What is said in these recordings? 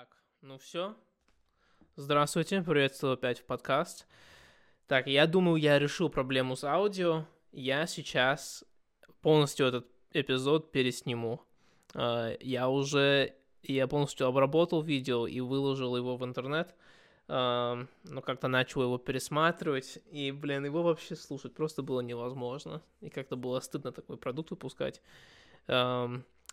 Так, ну все. Здравствуйте, приветствую опять в подкаст. Так, я думаю, я решил проблему с аудио. Я сейчас полностью этот эпизод пересниму. А, я уже, я полностью обработал видео и выложил его в интернет. А, но как-то начал его пересматривать, и, блин, его вообще слушать просто было невозможно. И как-то было стыдно такой продукт выпускать.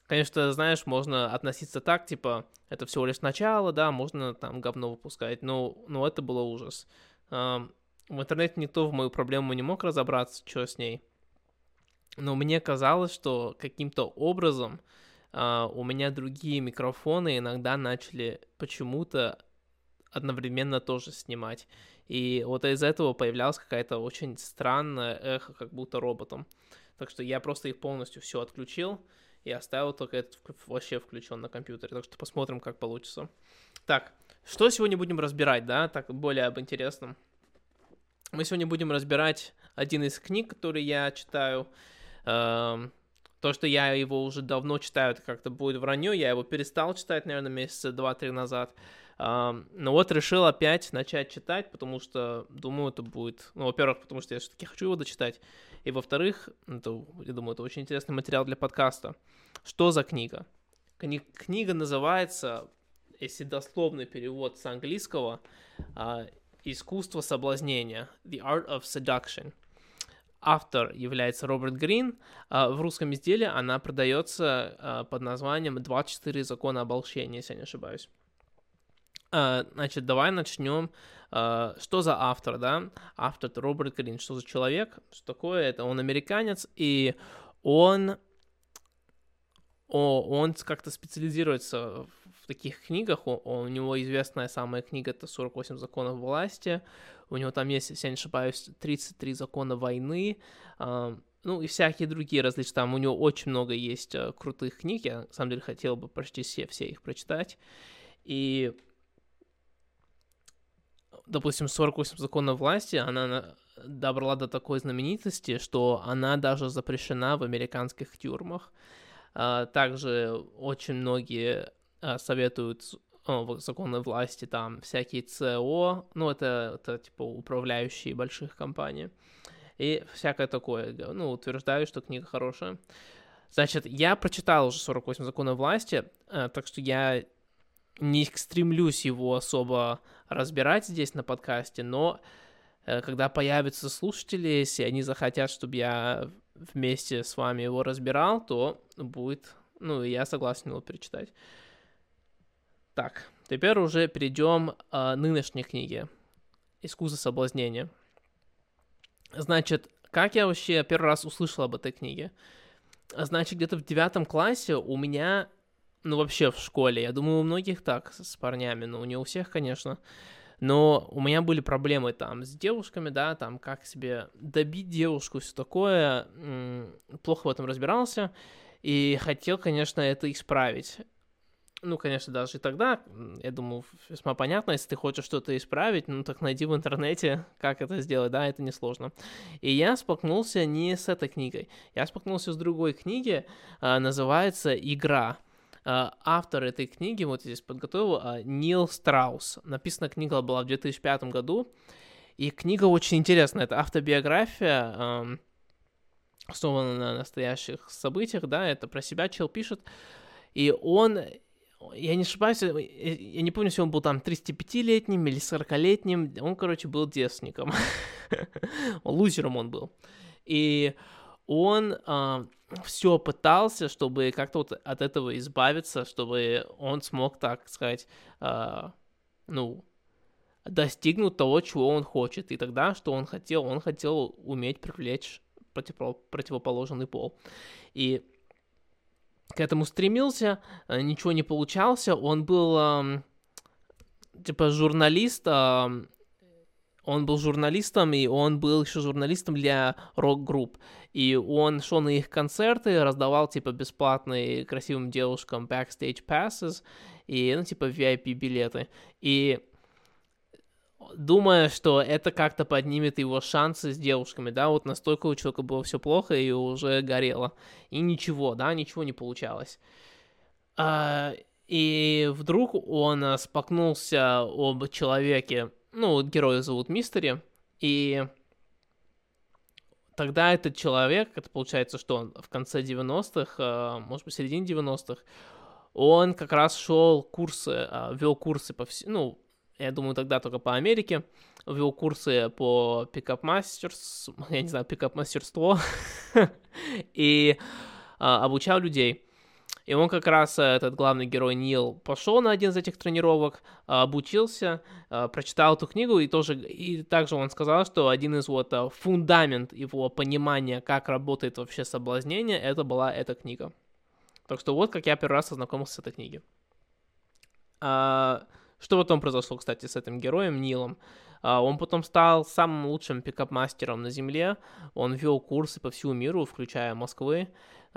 Конечно, знаешь, можно относиться так, типа, это всего лишь начало, да, можно там говно выпускать, но, но это было ужас. В интернете никто в мою проблему не мог разобраться, что с ней. Но мне казалось, что каким-то образом uh, у меня другие микрофоны иногда начали почему-то одновременно тоже снимать. И вот из этого появлялась какая-то очень странная эхо, как будто роботом. Так что я просто их полностью все отключил и оставил только этот вообще включен на компьютере. Так что посмотрим, как получится. Так, что сегодня будем разбирать, да, так более об интересном. Мы сегодня будем разбирать один из книг, который я читаю. Эм, то, что я его уже давно читаю, это как-то будет вранье. Я его перестал читать, наверное, месяца два-три назад. Но вот решил опять начать читать, потому что думаю, это будет... Ну, во-первых, потому что я все-таки хочу его дочитать. И во-вторых, это, я думаю, это очень интересный материал для подкаста. Что за книга? Кни- книга называется, если дословный перевод с английского, uh, «Искусство соблазнения» «The Art of Seduction». Автор является Роберт Грин. Uh, в русском изделии она продается uh, под названием «24 закона обольщения», если я не ошибаюсь. Uh, значит, давай начнем. Uh, что за автор, да? Автор это Роберт Грин. Что за человек? Что такое? Это он американец, и он о, он как-то специализируется в таких книгах. О, у него известная самая книга это 48 законов власти. У него там есть, если я не ошибаюсь, 33 закона войны. Uh, ну и всякие другие различные. Там у него очень много есть крутых книг. Я на самом деле хотел бы почти все, все их прочитать. И допустим, 48 законов власти, она добрала до такой знаменитости, что она даже запрещена в американских тюрьмах. А, также очень многие а, советуют законы власти, там всякие ЦО, ну это, это типа управляющие больших компаний, и всякое такое, ну, утверждаю, что книга хорошая. Значит, я прочитал уже 48 законов власти, а, так что я не стремлюсь его особо разбирать здесь на подкасте, но э, когда появятся слушатели, если они захотят, чтобы я вместе с вами его разбирал, то будет, ну, я согласен его перечитать. Так, теперь уже перейдем к нынешней книге «Искусство соблазнения». Значит, как я вообще первый раз услышал об этой книге? Значит, где-то в девятом классе у меня ну, вообще в школе. Я думаю, у многих так с парнями, но не у всех, конечно. Но у меня были проблемы там с девушками, да, там как себе добить девушку, все такое. Плохо в этом разбирался. И хотел, конечно, это исправить. Ну, конечно, даже и тогда, я думаю, весьма понятно, если ты хочешь что-то исправить, ну, так найди в интернете, как это сделать, да, это несложно. И я споткнулся не с этой книгой, я споткнулся с другой книги, а, называется «Игра». А, автор этой книги, вот здесь подготовил, а, Нил Страус. Написана книга была в 2005 году, и книга очень интересная. Это автобиография, основана на настоящих событиях, да, это про себя чел пишет, и он, я не ошибаюсь, э, я не помню, если он был там 35-летним или 40-летним, он, короче, был девственником, лузером он был, и он э, а, все пытался, чтобы как-то вот от этого избавиться, чтобы он смог, так сказать, э, ну, достигнуть того, чего он хочет. И тогда, что он хотел? Он хотел уметь привлечь противоположный пол. И к этому стремился, а, ничего не получался. Он был э, типа журналист, э, он был журналистом, и он был еще журналистом для рок-групп. И он шел на их концерты, раздавал, типа, бесплатные красивым девушкам backstage passes и, ну, типа, VIP-билеты. И думая, что это как-то поднимет его шансы с девушками, да, вот настолько у человека было все плохо и уже горело. И ничего, да, ничего не получалось. А, И вдруг он э, споткнулся об человеке, ну, героя зовут Мистери, и тогда этот человек, это получается, что он в конце 90-х, э, может быть, середине 90-х, он как раз шел курсы, э, вел курсы по всему, ну, я думаю, тогда только по Америке, вел курсы по пикап мастерс, я не знаю, пикап мастерство, и обучал людей. И он как раз, э, этот главный герой Нил, пошел на один из этих тренировок, а, обучился, а, прочитал эту книгу, и тоже, и также он сказал, что один из вот фундамент его понимания, как работает вообще соблазнение, это была эта книга. Так что вот как я первый раз ознакомился с этой книгой. А, что потом произошло, кстати, с этим героем Нилом? А, он потом стал самым лучшим пикап-мастером на Земле. Он вел курсы по всему миру, включая Москвы.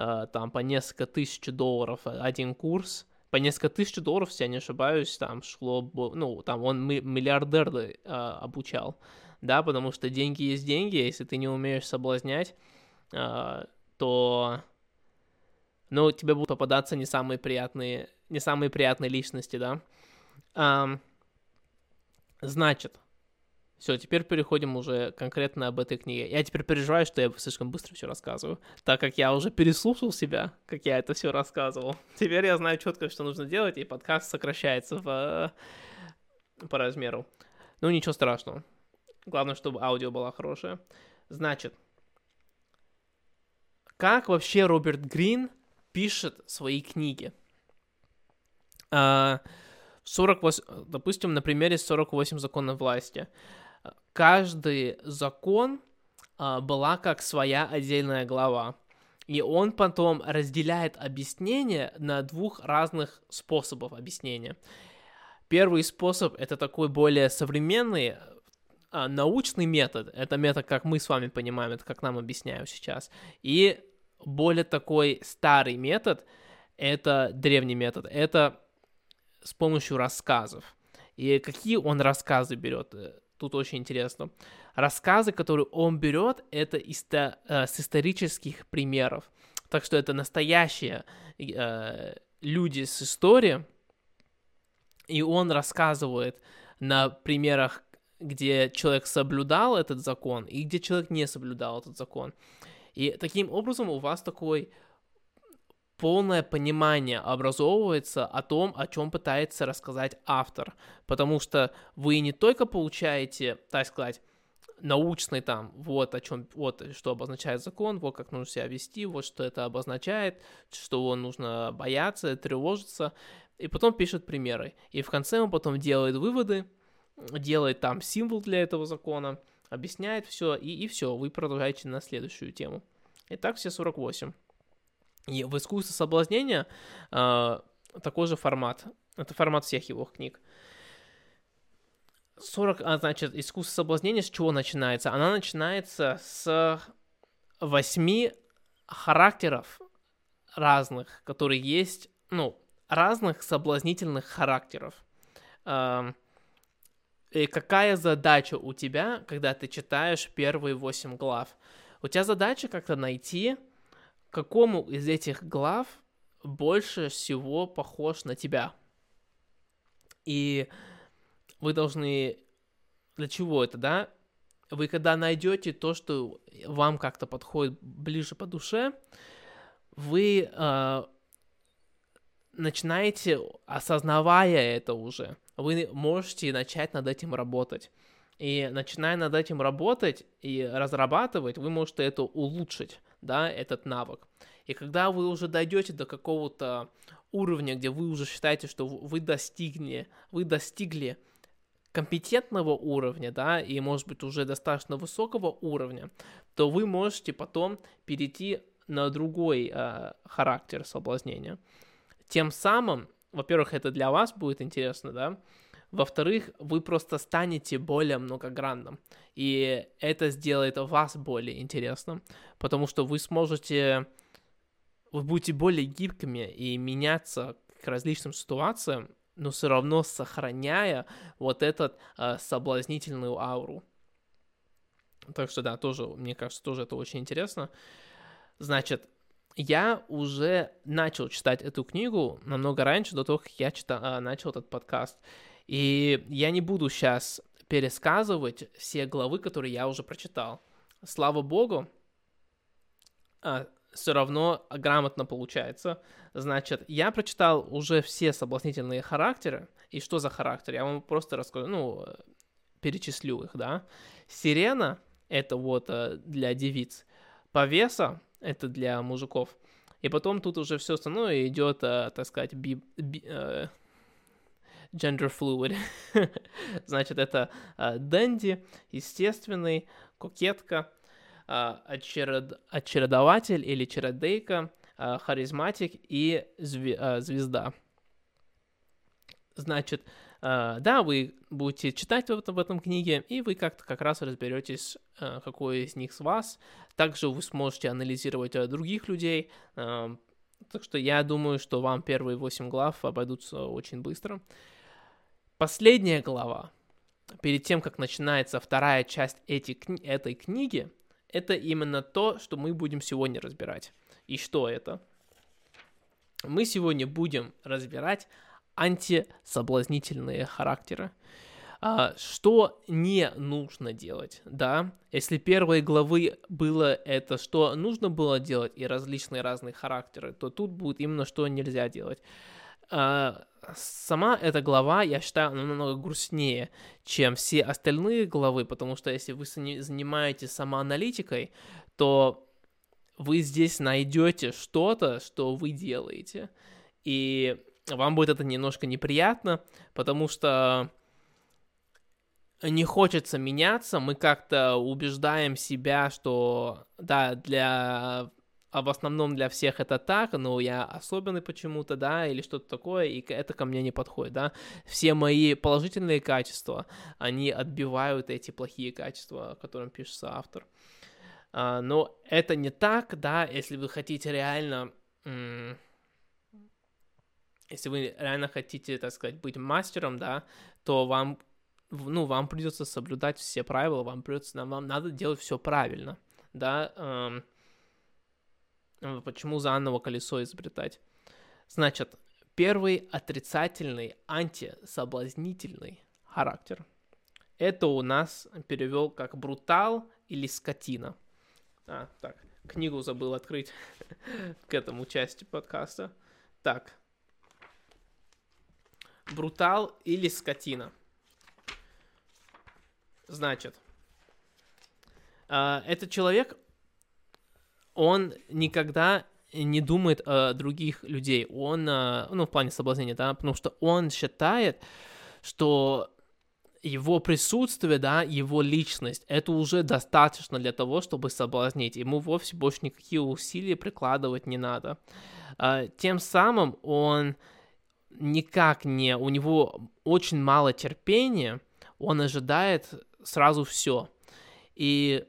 А, там по несколько тысяч долларов один курс. По несколько тысяч долларов, если я не ошибаюсь, там шло, ну, там он миллиардер а, обучал, да, потому что деньги есть деньги, если ты не умеешь соблазнять, то, ну, тебе будут попадаться не самые приятные, не самые приятные личности, да. Значит, все, теперь переходим уже конкретно об этой книге. Я теперь переживаю, что я слишком быстро все рассказываю, так как я уже переслушал себя, как я это все рассказывал. Теперь я знаю четко, что нужно делать, и подкаст сокращается в... по размеру. Ну, ничего страшного. Главное, чтобы аудио было хорошее. Значит, как вообще Роберт Грин пишет свои книги? Uh, 48, допустим, на примере 48 законов власти каждый закон а, была как своя отдельная глава. И он потом разделяет объяснение на двух разных способов объяснения. Первый способ это такой более современный, а, научный метод. Это метод, как мы с вами понимаем, это как нам объясняют сейчас. И более такой старый метод, это древний метод, это с помощью рассказов. И какие он рассказы берет? Тут очень интересно. Рассказы, которые он берет, это исто- э, с исторических примеров. Так что это настоящие э, люди с историей, и он рассказывает на примерах, где человек соблюдал этот закон и где человек не соблюдал этот закон. И таким образом у вас такой полное понимание образовывается о том, о чем пытается рассказать автор. Потому что вы не только получаете, так сказать, научный там, вот о чем, вот что обозначает закон, вот как нужно себя вести, вот что это обозначает, что нужно бояться, тревожиться, и потом пишет примеры. И в конце он потом делает выводы, делает там символ для этого закона, объясняет все, и, и все, вы продолжаете на следующую тему. Итак, все 48. И в искусстве соблазнения э, такой же формат. Это формат всех его книг. 40, а, значит, искусство соблазнения с чего начинается? Она начинается с восьми характеров разных, которые есть, ну, разных соблазнительных характеров. Э, и какая задача у тебя, когда ты читаешь первые восемь глав? У тебя задача как-то найти какому из этих глав больше всего похож на тебя? И вы должны... Для чего это, да? Вы когда найдете то, что вам как-то подходит ближе по душе, вы э, начинаете, осознавая это уже, вы можете начать над этим работать. И начиная над этим работать и разрабатывать, вы можете это улучшить да, этот навык. И когда вы уже дойдете до какого-то уровня, где вы уже считаете, что вы достигли, вы достигли компетентного уровня, да, и, может быть, уже достаточно высокого уровня, то вы можете потом перейти на другой э, характер соблазнения. Тем самым, во-первых, это для вас будет интересно, да, во-вторых, вы просто станете более многогранным. И это сделает вас более интересным, потому что вы сможете, вы будете более гибкими и меняться к различным ситуациям, но все равно сохраняя вот этот э, соблазнительную ауру. Так что да, тоже, мне кажется, тоже это очень интересно. Значит, я уже начал читать эту книгу намного раньше, до того, как я читал, а, начал этот подкаст. И я не буду сейчас пересказывать все главы, которые я уже прочитал. Слава богу, а, все равно грамотно получается. Значит, я прочитал уже все соблазнительные характеры. И что за характер? Я вам просто расскажу, ну, перечислю их, да. Сирена — это вот э, для девиц. Повеса — это для мужиков. И потом тут уже все остальное идет, э, так сказать, би, би, э, gender fluid. Значит, это э, Дэнди, естественный, кокетка, э, очеред... очарователь или чародейка, э, харизматик и зве... э, звезда. Значит, э, да, вы будете читать в этом, в этом книге, и вы как-то как раз разберетесь, э, какой из них с вас. Также вы сможете анализировать э, других людей. Э, так что я думаю, что вам первые 8 глав обойдутся очень быстро. Последняя глава, перед тем, как начинается вторая часть эти, этой книги, это именно то, что мы будем сегодня разбирать. И что это? Мы сегодня будем разбирать антисоблазнительные характеры. А, что не нужно делать, да? Если первой главы было это, что нужно было делать, и различные разные характеры, то тут будет именно что нельзя делать. Сама эта глава, я считаю, она намного грустнее, чем все остальные главы, потому что если вы занимаетесь самоаналитикой, то вы здесь найдете что-то, что вы делаете. И вам будет это немножко неприятно, потому что не хочется меняться, мы как-то убеждаем себя, что да, для а в основном для всех это так, но я особенный почему-то, да, или что-то такое, и это ко мне не подходит, да. Все мои положительные качества, они отбивают эти плохие качества, о которых пишется автор. А, но это не так, да, если вы хотите реально... Если вы реально хотите, так сказать, быть мастером, да, то вам, ну, вам придется соблюдать все правила, вам придется, вам надо делать все правильно, да, почему заново колесо изобретать? Значит, первый отрицательный, антисоблазнительный характер. Это у нас перевел как брутал или скотина. А, так, книгу забыл открыть к этому части подкаста. Так. Брутал или скотина. Значит, э, этот человек, он никогда не думает о других людей. Он, э, ну, в плане соблазнения, да, потому что он считает, что его присутствие, да, его личность, это уже достаточно для того, чтобы соблазнить. Ему вовсе больше никакие усилия прикладывать не надо. А, тем самым он никак не, у него очень мало терпения, он ожидает сразу все. И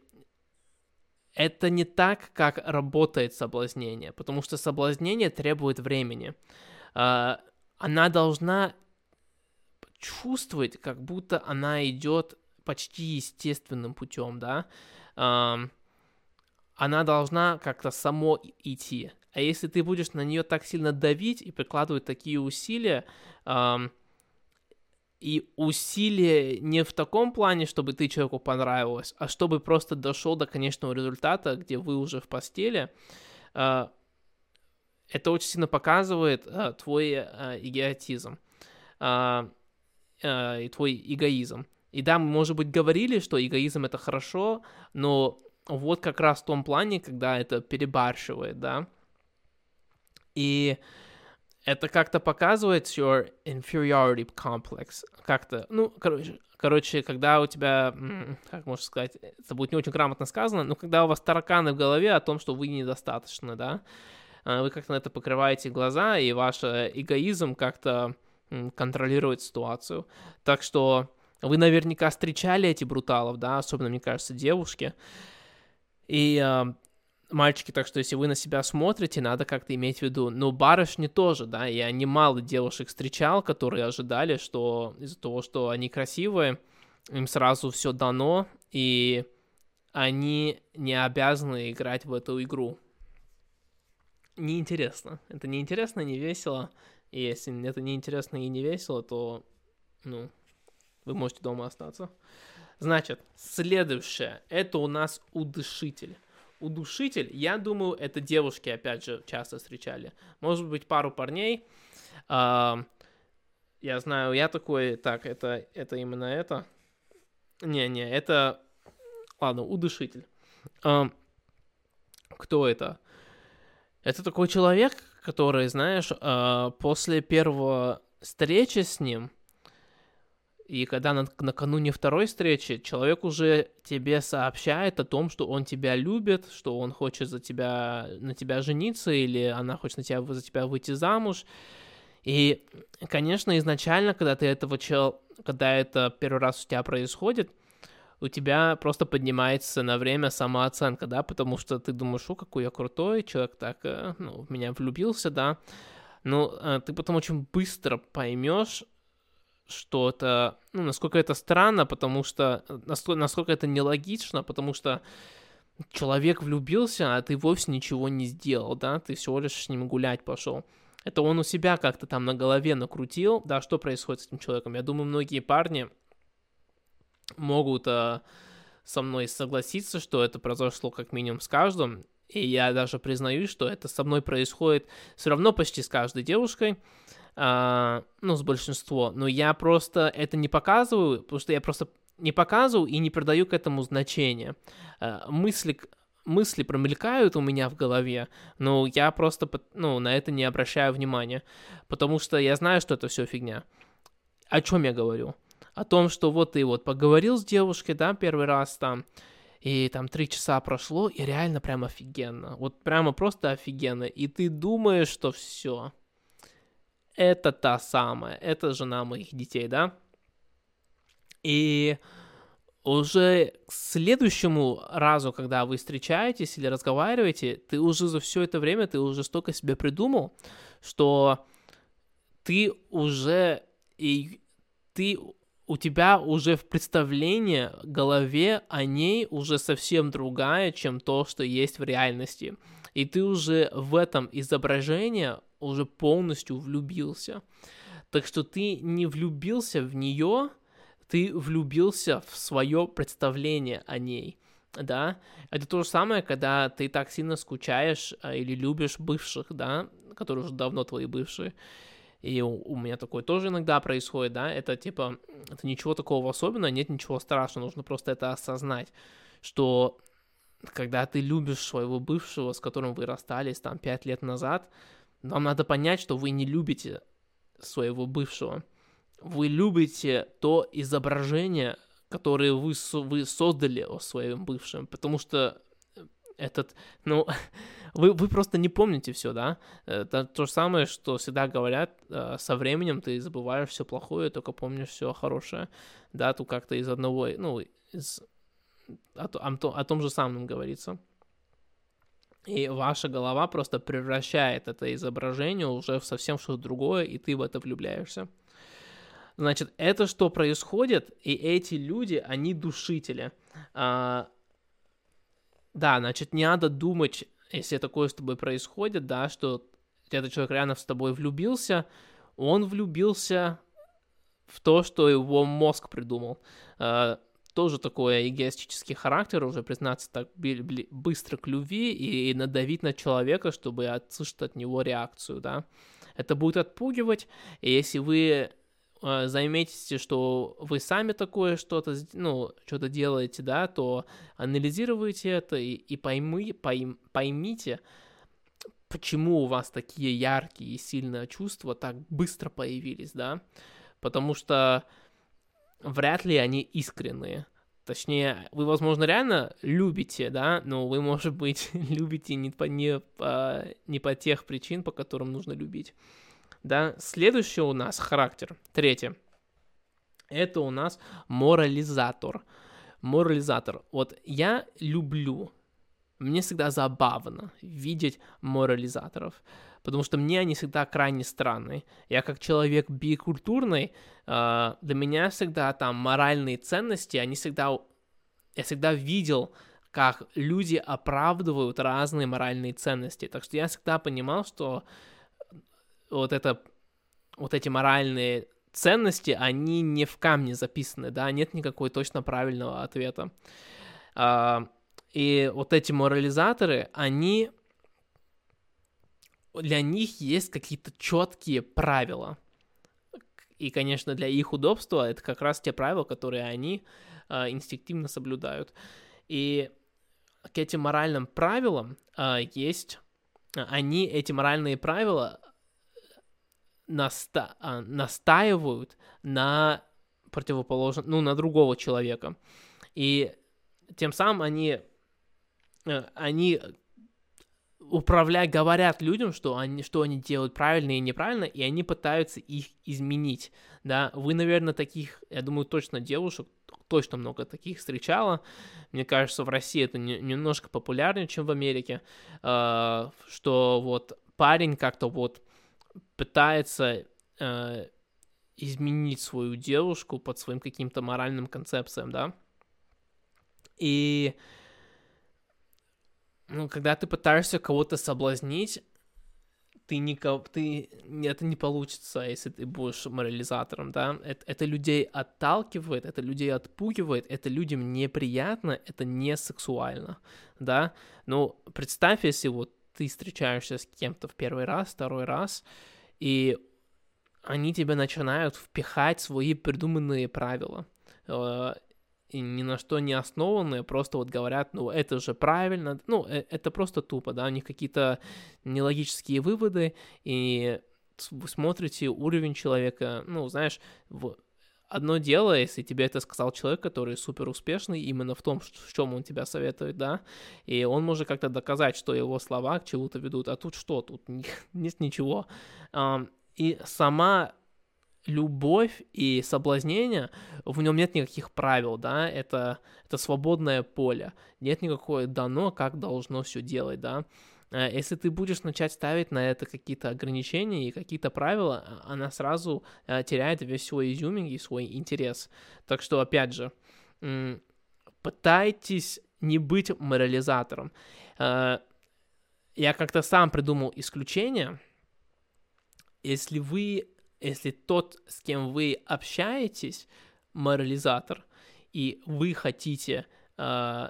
это не так, как работает соблазнение, потому что соблазнение требует времени. А, она должна чувствовать, как будто она идет почти естественным путем, да. Она должна как-то само идти. А если ты будешь на нее так сильно давить и прикладывать такие усилия, и усилие не в таком плане, чтобы ты человеку понравилось, а чтобы просто дошел до конечного результата, где вы уже в постели. А, это очень сильно показывает а, твой а, идиотизм и твой эгоизм. И да, мы, может быть, говорили, что эгоизм это хорошо, но вот как раз в том плане, когда это перебарщивает, да. И это как-то показывает your inferiority complex. Как-то, ну, короче, короче, когда у тебя, как можно сказать, это будет не очень грамотно сказано, но когда у вас тараканы в голове о том, что вы недостаточно, да, а, вы как-то на это покрываете глаза, и ваш э, эгоизм как-то контролирует ситуацию. Так что вы наверняка встречали эти бруталов, да, особенно, мне кажется, девушки. И а, мальчики, так что если вы на себя смотрите, надо как-то иметь в виду. Но барышни тоже, да, я немало девушек встречал, которые ожидали, что из-за того, что они красивые, им сразу все дано, и они не обязаны играть в эту игру. неинтересно. Это неинтересно, не весело. И если это неинтересно и не весело, то, ну, вы можете дома остаться. Значит, следующее. Это у нас удушитель. Удушитель, я думаю, это девушки, опять же, часто встречали. Может быть, пару парней. А, я знаю, я такой, так, это, это именно это. Не-не, это, ладно, удушитель. А, кто это? Это такой человек, который, знаешь, а, после первого встречи с ним, и когда на, накануне второй встречи человек уже тебе сообщает о том, что он тебя любит, что он хочет за тебя, на тебя жениться, или она хочет на тебя, за тебя выйти замуж. И, конечно, изначально, когда ты этого чел, когда это первый раз у тебя происходит, у тебя просто поднимается на время самооценка, да, потому что ты думаешь, о, какой я крутой, человек так, э, ну, в меня влюбился, да, но э, ты потом очень быстро поймешь, что это, ну, насколько это странно, потому что, э, насколько, насколько это нелогично, потому что человек влюбился, а ты вовсе ничего не сделал, да, ты всего лишь с ним гулять пошел. Это он у себя как-то там на голове накрутил, да, что происходит с этим человеком. Я думаю, многие парни, могут э, со мной согласиться, что это произошло как минимум с каждым, и я даже признаюсь, что это со мной происходит все равно почти с каждой девушкой, э, ну, с большинством, но я просто это не показываю, потому что я просто не показываю и не придаю к этому значения. Э, мысли, мысли промелькают у меня в голове, но я просто, ну, на это не обращаю внимания, потому что я знаю, что это все фигня. О чем я говорю? о том, что вот ты вот поговорил с девушкой, да, первый раз там, и там три часа прошло, и реально прям офигенно. Вот прямо просто офигенно. И ты думаешь, что все. Это та самая, это жена моих детей, да? И уже к следующему разу, когда вы встречаетесь или разговариваете, ты уже за все это время, ты уже столько себе придумал, что ты уже и ты у тебя уже в представлении, в голове о ней уже совсем другая, чем то, что есть в реальности. И ты уже в этом изображении уже полностью влюбился. Так что ты не влюбился в нее, ты влюбился в свое представление о ней. Да, это то же самое, когда ты так сильно скучаешь а, или любишь бывших, да, которые уже давно твои бывшие, и у меня такое тоже иногда происходит, да, это типа, это ничего такого особенного, нет ничего страшного, нужно просто это осознать, что когда ты любишь своего бывшего, с которым вы расстались там пять лет назад, вам надо понять, что вы не любите своего бывшего. Вы любите то изображение, которое вы, вы создали о своем бывшем, потому что этот, ну, вы, вы просто не помните все, да? Это то же самое, что всегда говорят, э, со временем ты забываешь все плохое, только помнишь все хорошее, да, тут как-то из одного, ну, из, о, о, о том же самом говорится. И ваша голова просто превращает это изображение уже в совсем что-то другое, и ты в это влюбляешься. Значит, это что происходит, и эти люди, они душители. А, да, значит, не надо думать, если такое с тобой происходит, да, что этот человек реально с тобой влюбился, он влюбился в то, что его мозг придумал. Uh, тоже такой эгоистический характер, уже признаться так быстро к любви и надавить на человека, чтобы услышать от него реакцию, да. Это будет отпугивать, и если вы э, заметите, что вы сами такое что-то, ну, что-то делаете, да, то анализируйте это и, и пойми, пойм, поймите, почему у вас такие яркие и сильные чувства так быстро появились, да, потому что вряд ли они искренние. Точнее, вы, возможно, реально любите, да, но вы, может быть, любите не по, не, по, не по тех причин, по которым нужно любить да. Следующее у нас характер, третье, это у нас морализатор. Морализатор. Вот я люблю, мне всегда забавно видеть морализаторов, потому что мне они всегда крайне странные. Я как человек бикультурный, а, для меня всегда там моральные ценности, они всегда, я всегда видел как люди оправдывают разные моральные ценности. Так что я всегда понимал, что вот это, вот эти моральные ценности, они не в камне записаны, да, нет никакой точно правильного ответа. А, и вот эти морализаторы, они для них есть какие-то четкие правила. И, конечно, для их удобства это как раз те правила, которые они э, инстинктивно соблюдают. И к этим моральным правилам э, есть, они эти моральные правила наста э, настаивают на противоположном, ну, на другого человека. И тем самым они, они управляя, говорят людям, что они, что они делают правильно и неправильно, и они пытаются их изменить, да, вы, наверное, таких, я думаю, точно девушек, точно много таких встречала, мне кажется, в России это не, немножко популярнее, чем в Америке, э, что вот парень как-то вот пытается э, изменить свою девушку под своим каким-то моральным концепциям, да, и ну, когда ты пытаешься кого-то соблазнить, ты не, ты, это не получится, если ты будешь морализатором, да, это, это людей отталкивает, это людей отпугивает, это людям неприятно, это не сексуально, да, ну, представь, если вот ты встречаешься с кем-то в первый раз, второй раз, и они тебе начинают впихать свои придуманные правила, э, и ни на что не основанные, просто вот говорят, ну, это же правильно, ну, э, это просто тупо, да, у них какие-то нелогические выводы, и вы смотрите уровень человека, ну, знаешь, в... одно дело, если тебе это сказал человек, который супер успешный именно в том, в чем он тебя советует, да, и он может как-то доказать, что его слова к чему-то ведут, а тут что, тут нет ничего. И сама любовь и соблазнение, в нем нет никаких правил, да, это, это свободное поле, нет никакое дано, как должно все делать, да. Э, если ты будешь начать ставить на это какие-то ограничения и какие-то правила, а, она сразу э, теряет весь свой изюминг и свой интерес. Так что, опять же, пытайтесь не быть морализатором. Э, я как-то сам придумал исключение. Если вы если тот, с кем вы общаетесь, морализатор, и вы хотите э,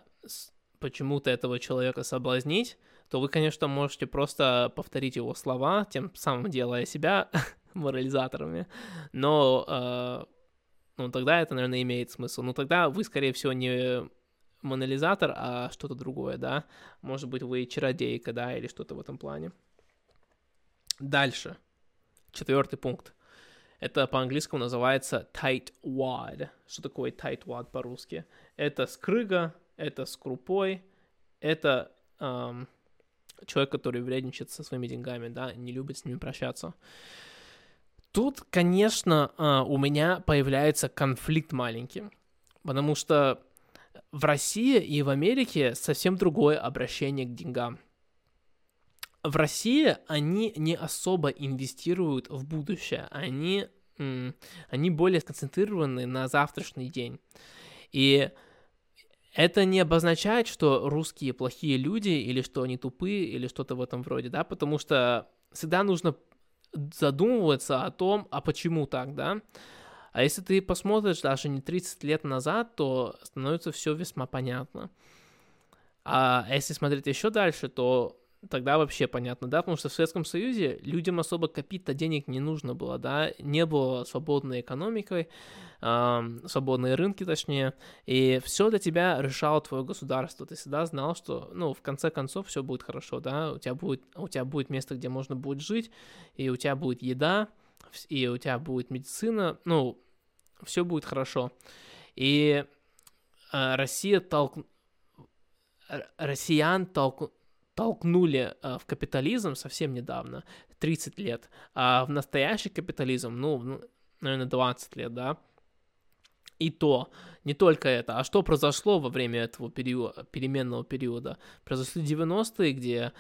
почему-то этого человека соблазнить, то вы, конечно, можете просто повторить его слова, тем самым делая себя морализаторами, но э, ну, тогда это, наверное, имеет смысл. Но тогда вы, скорее всего, не монолизатор, а что-то другое, да? Может быть, вы чародейка, да, или что-то в этом плане. Дальше. Четвертый пункт. Это по-английскому называется tight wad. Что такое tight wad по-русски? Это скрыга, это с крупой, это эм, человек, который вредничает со своими деньгами, да, не любит с ними прощаться. Тут, конечно, э, у меня появляется конфликт маленький, потому что в России и в Америке совсем другое обращение к деньгам. В России они не особо инвестируют в будущее, они, они более сконцентрированы на завтрашний день. И это не обозначает, что русские плохие люди, или что они тупые, или что-то в этом вроде, да, потому что всегда нужно задумываться о том, а почему так, да. А если ты посмотришь даже не 30 лет назад, то становится все весьма понятно. А если смотреть еще дальше, то тогда вообще понятно, да, потому что в Советском Союзе людям особо копить-то денег не нужно было, да, не было свободной экономикой, э, свободные рынки, точнее, и все для тебя решало твое государство, ты всегда знал, что, ну, в конце концов все будет хорошо, да, у тебя будет, у тебя будет место, где можно будет жить, и у тебя будет еда, и у тебя будет медицина, ну, все будет хорошо. И э, Россия толк... Россиян толк толкнули э, в капитализм совсем недавно, 30 лет, а в настоящий капитализм, ну, наверное, 20 лет, да, и то, не только это, а что произошло во время этого периода, переменного периода? Произошли 90-е, где,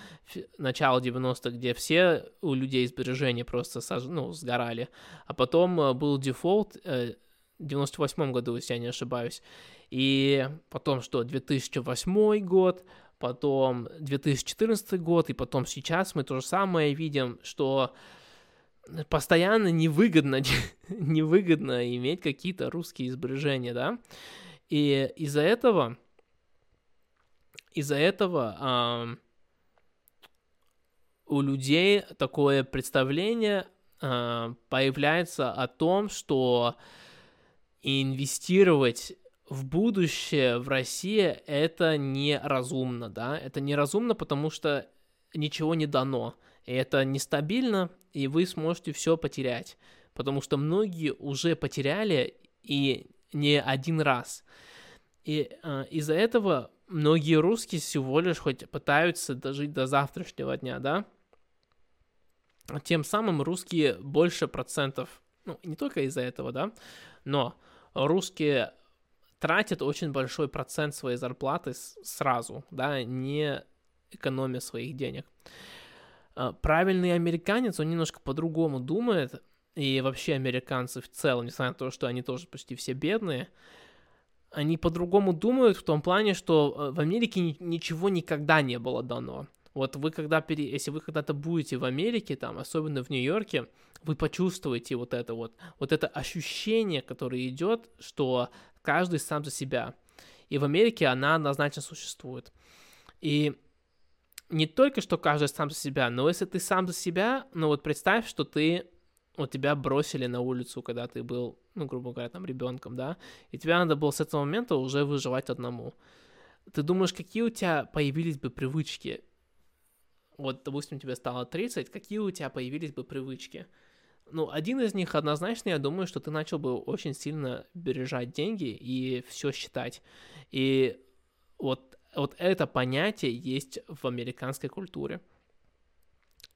начало 90-х, где все у людей сбережения просто сож, ну, сгорали, а потом э, был дефолт, э, в 98 году, если я не ошибаюсь. И потом что, 2008 год, потом 2014 год, и потом сейчас мы то же самое видим, что постоянно невыгодно, невыгодно иметь какие-то русские изображения, да, и из-за этого, из-за этого э, у людей такое представление э, появляется о том, что инвестировать в будущее в России это неразумно, да, это неразумно, потому что ничего не дано, и это нестабильно, и вы сможете все потерять, потому что многие уже потеряли и не один раз. И э, из-за этого многие русские всего лишь хоть пытаются дожить до завтрашнего дня, да? Тем самым русские больше процентов, ну, не только из-за этого, да, но русские тратят очень большой процент своей зарплаты сразу, да, не экономя своих денег. А, правильный американец, он немножко по-другому думает, и вообще американцы в целом, несмотря на то, что они тоже почти все бедные, они по-другому думают в том плане, что э, в Америке ничего никогда не было дано. Вот вы когда, пере... если вы когда-то будете в Америке, там, особенно в Нью-Йорке, вы почувствуете вот это вот, вот это ощущение, которое идет, что каждый сам за себя. И в Америке она однозначно существует. И не только что каждый сам за себя, но если ты сам за себя, ну вот представь, что ты, вот тебя бросили на улицу, когда ты был, ну, грубо говоря, там, ребенком, да, и тебе надо было с этого момента уже выживать одному. Ты думаешь, какие у тебя появились бы привычки? Вот, допустим, тебе стало 30, какие у тебя появились бы привычки? Ну, один из них однозначно, я думаю, что ты начал бы очень сильно бережать деньги и все считать. И вот вот это понятие есть в американской культуре.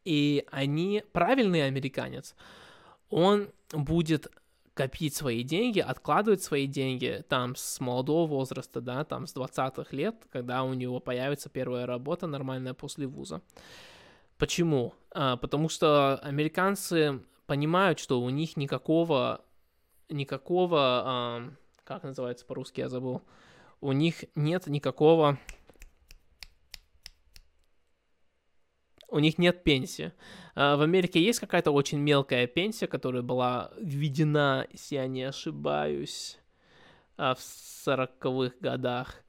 И они, правильный американец, он будет копить свои деньги, откладывать свои деньги там с молодого возраста, да, там с 20-х лет, когда у него появится первая работа нормальная после вуза. Почему? А, потому что американцы понимают, что у них никакого, никакого, а, как называется по-русски, я забыл, у них нет никакого... У них нет пенсии. А, в Америке есть какая-то очень мелкая пенсия, которая была введена, если я не ошибаюсь, а, в 40-х годах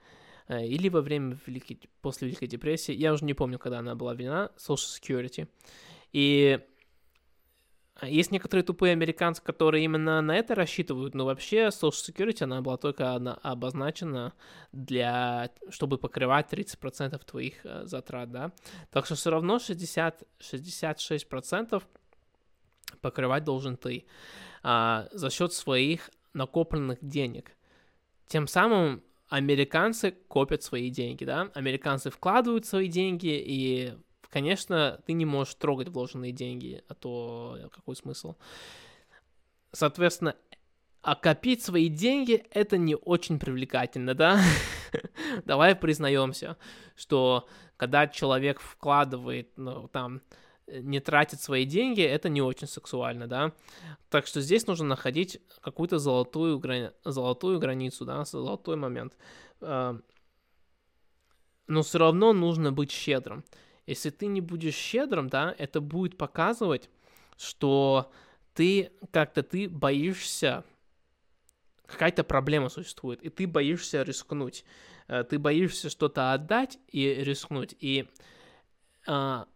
а, или во время Великой, после Великой депрессии, я уже не помню, когда она была введена, Social Security. И есть некоторые тупые американцы, которые именно на это рассчитывают, но вообще Social Security, она была только одна, обозначена для, чтобы покрывать 30% твоих э, затрат, да. Так что все равно 60, 66% покрывать должен ты а, за счет своих накопленных денег. Тем самым американцы копят свои деньги, да, американцы вкладывают свои деньги и конечно, ты не можешь трогать вложенные деньги, а то какой смысл? Соответственно, а копить свои деньги это не очень привлекательно, да? Давай признаемся, что когда человек вкладывает, ну, там, не тратит свои деньги, это не очень сексуально, да. Так что здесь нужно находить какую-то золотую, грани... золотую границу, да, золотой момент. А, но все равно нужно быть щедрым. Если ты не будешь щедрым, да, это будет показывать, что ты как-то ты боишься, какая-то проблема существует, и ты боишься рискнуть. Э, ты боишься что-то отдать и рискнуть. И а,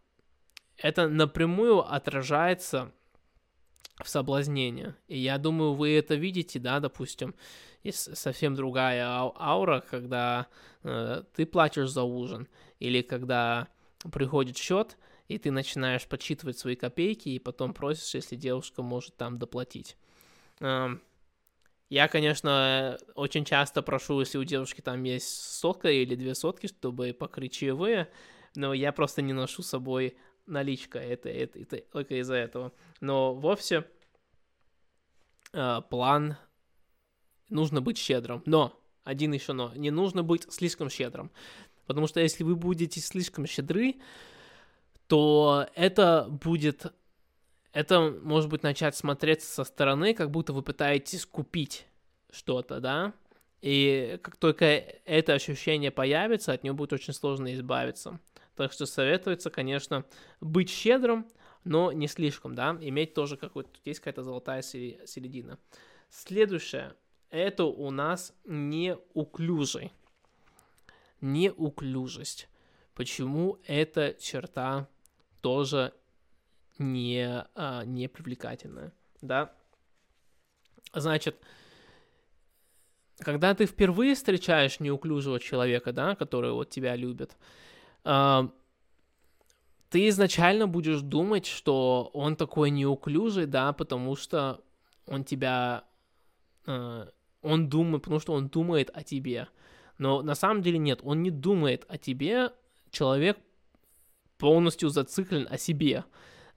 это напрямую отражается в соблазнении. И я думаю, вы это видите, да, допустим, есть совсем другая аура, когда э, ты платишь за ужин, или когда приходит счет, и ты начинаешь подсчитывать свои копейки, и потом просишь, если девушка может там доплатить. Я, конечно, очень часто прошу, если у девушки там есть сотка или две сотки, чтобы покрыть чаевые, но я просто не ношу с собой наличка, это, это, это только из-за этого. Но вовсе э, план нужно быть щедрым, но один еще но, не нужно быть слишком щедрым. Потому что если вы будете слишком щедры, то это будет... Это может быть начать смотреться со стороны, как будто вы пытаетесь купить что-то, да, и как только это ощущение появится, от него будет очень сложно избавиться. Так что советуется, конечно, быть щедрым, но не слишком, да, иметь тоже какой-то, есть какая-то золотая середина. Следующее, это у нас неуклюжий. Неуклюжесть. Почему эта черта тоже не, а, не привлекательная, да? Значит, когда ты впервые встречаешь неуклюжего человека, да, который вот тебя любит, э, ты изначально будешь думать, что он такой неуклюжий, да, потому что он тебя, э, он думает, потому что он думает о тебе. Но на самом деле нет, он не думает о тебе, человек полностью зациклен о себе.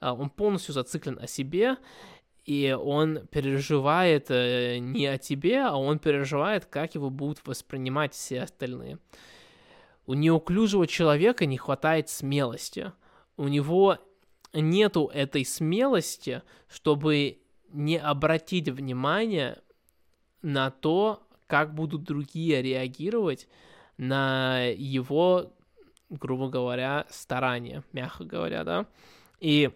А, он полностью зациклен о себе, и он переживает э, не о тебе, а он переживает, как его будут воспринимать все остальные. У неуклюжего человека не хватает смелости. У него нету этой смелости, чтобы не обратить внимание на то, как будут другие реагировать на его, грубо говоря, старания, мягко говоря, да. И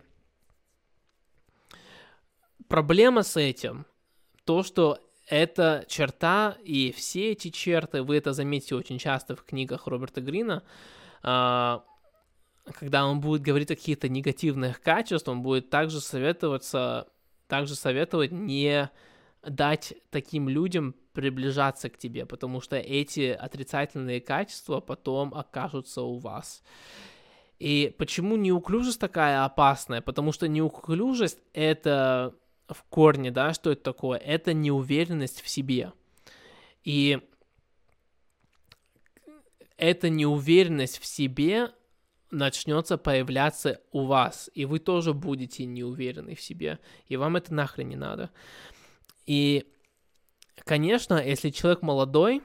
проблема с этим, то, что эта черта и все эти черты, вы это заметите очень часто в книгах Роберта Грина, а, когда он будет говорить о каких-то негативных качествах, он будет также советоваться, также советовать не дать таким людям приближаться к тебе, потому что эти отрицательные качества потом окажутся у вас. И почему неуклюжесть такая опасная? Потому что неуклюжесть — это в корне, да, что это такое? Это неуверенность в себе. И эта неуверенность в себе начнется появляться у вас, и вы тоже будете неуверены в себе, и вам это нахрен не надо. И, конечно, если человек молодой,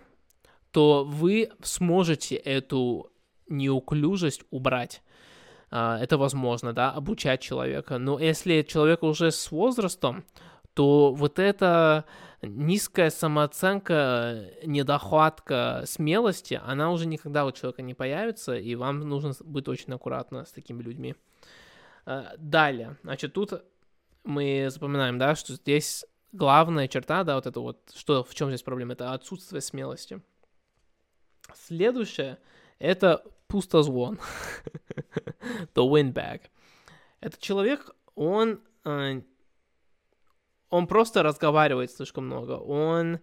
то вы сможете эту неуклюжесть убрать. А, это возможно, да, обучать человека. Но если человек уже с возрастом, то вот эта низкая самооценка, недохватка смелости, она уже никогда у человека не появится, и вам нужно быть очень аккуратно с такими людьми. А, далее, значит, тут мы запоминаем, да, что здесь главная черта, да, вот это вот, что, в чем здесь проблема, это отсутствие смелости. Следующее, это пустозвон. The windbag. Этот человек, он, э, он просто разговаривает слишком много. Он, э,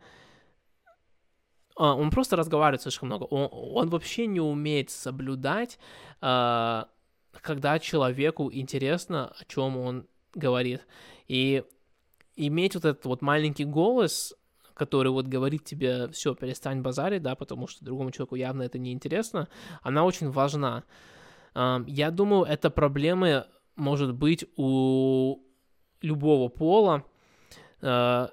он просто разговаривает слишком много. Он, он вообще не умеет соблюдать, э, когда человеку интересно, о чем он говорит. И иметь вот этот вот маленький голос, который вот говорит тебе, все, перестань базарить, да, потому что другому человеку явно это неинтересно, она очень важна. Я думаю, эта проблема может быть у любого пола. А,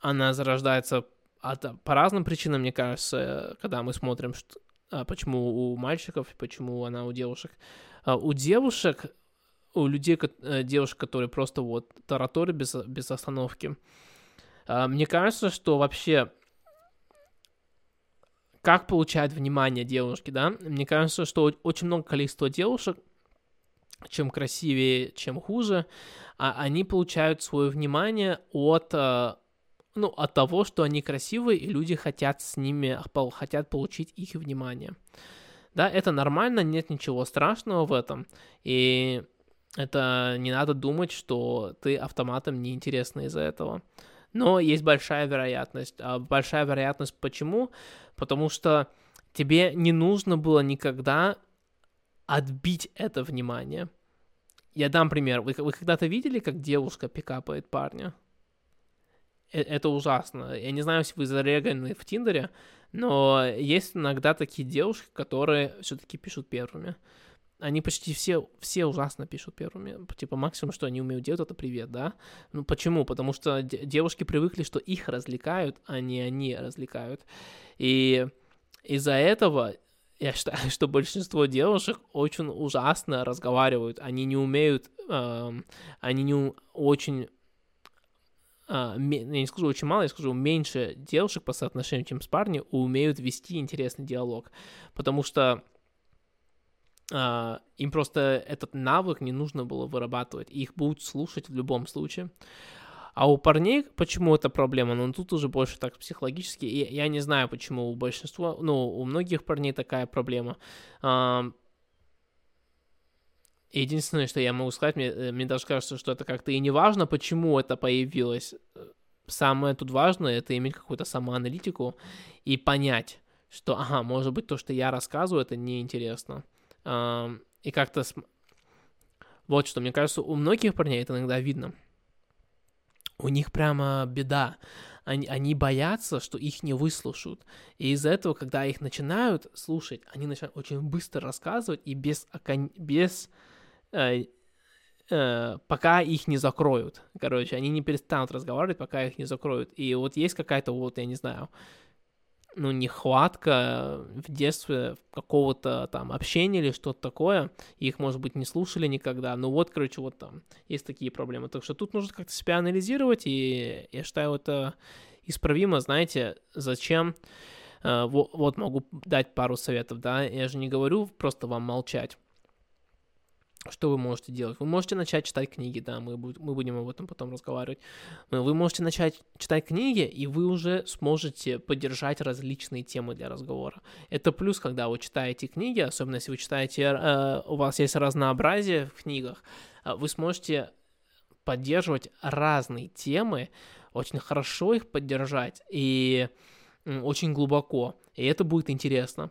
она зарождается от, по разным причинам, мне кажется, когда мы смотрим, что, а, почему у мальчиков, почему она у девушек. А, у девушек, у людей, э, девушек, которые просто вот тараторы без, без остановки, а, мне кажется, что вообще как получать внимание девушки, да? Мне кажется, что очень много количества девушек, чем красивее, чем хуже, а они получают свое внимание от, а, ну, от того, что они красивые, и люди хотят с ними, хотят получить их внимание. Да, это нормально, нет ничего страшного в этом, и это не надо думать, что ты автоматом неинтересный из-за этого но есть большая вероятность. А большая вероятность почему? Потому что тебе не нужно было никогда отбить это внимание. Я дам пример. Вы, вы когда-то видели, как девушка пикапает парня? Э, это ужасно. Я не знаю, если вы зареганы в Тиндере, но есть иногда такие девушки, которые все-таки пишут первыми они почти все, все ужасно пишут первыми. Типа, максимум, что они умеют делать, это привет, да? Ну, почему? Потому что девушки привыкли, что их развлекают, а не они развлекают. И из-за этого я считаю, что большинство девушек очень ужасно разговаривают. Они не умеют, э, они не очень я не скажу очень мало, я скажу меньше девушек по соотношению, чем с парнями, умеют вести интересный диалог. Потому что Uh, им просто этот навык не нужно было вырабатывать, их будут слушать в любом случае. А у парней почему это проблема? Ну, тут уже больше так психологически. И я не знаю, почему у большинства, ну, у многих парней такая проблема. Uh, единственное, что я могу сказать, мне, э, мне даже кажется, что это как-то и не важно, почему это появилось. Самое тут важное — это иметь какую-то самоаналитику и понять, что, ага, может быть, то, что я рассказываю, это неинтересно и как-то... Вот что, мне кажется, у многих парней это иногда видно. У них прямо беда. Они, они боятся, что их не выслушают. И из-за этого, когда их начинают слушать, они начинают очень быстро рассказывать и без, без э, э, пока их не закроют. Короче, они не перестанут разговаривать, пока их не закроют. И вот есть какая-то вот, я не знаю, ну, нехватка в детстве какого-то там общения или что-то такое, их, может быть, не слушали никогда, ну вот, короче, вот там есть такие проблемы, так что тут нужно как-то себя анализировать, и я считаю, это исправимо, знаете, зачем, uh, вот, вот могу дать пару советов, да, я же не говорю просто вам молчать, что вы можете делать? Вы можете начать читать книги, да, мы, мы будем об этом потом разговаривать. Вы можете начать читать книги, и вы уже сможете поддержать различные темы для разговора. Это плюс, когда вы читаете книги, особенно если вы читаете, э, у вас есть разнообразие в книгах, э, вы сможете поддерживать разные темы, очень хорошо их поддержать и очень глубоко, и это будет интересно.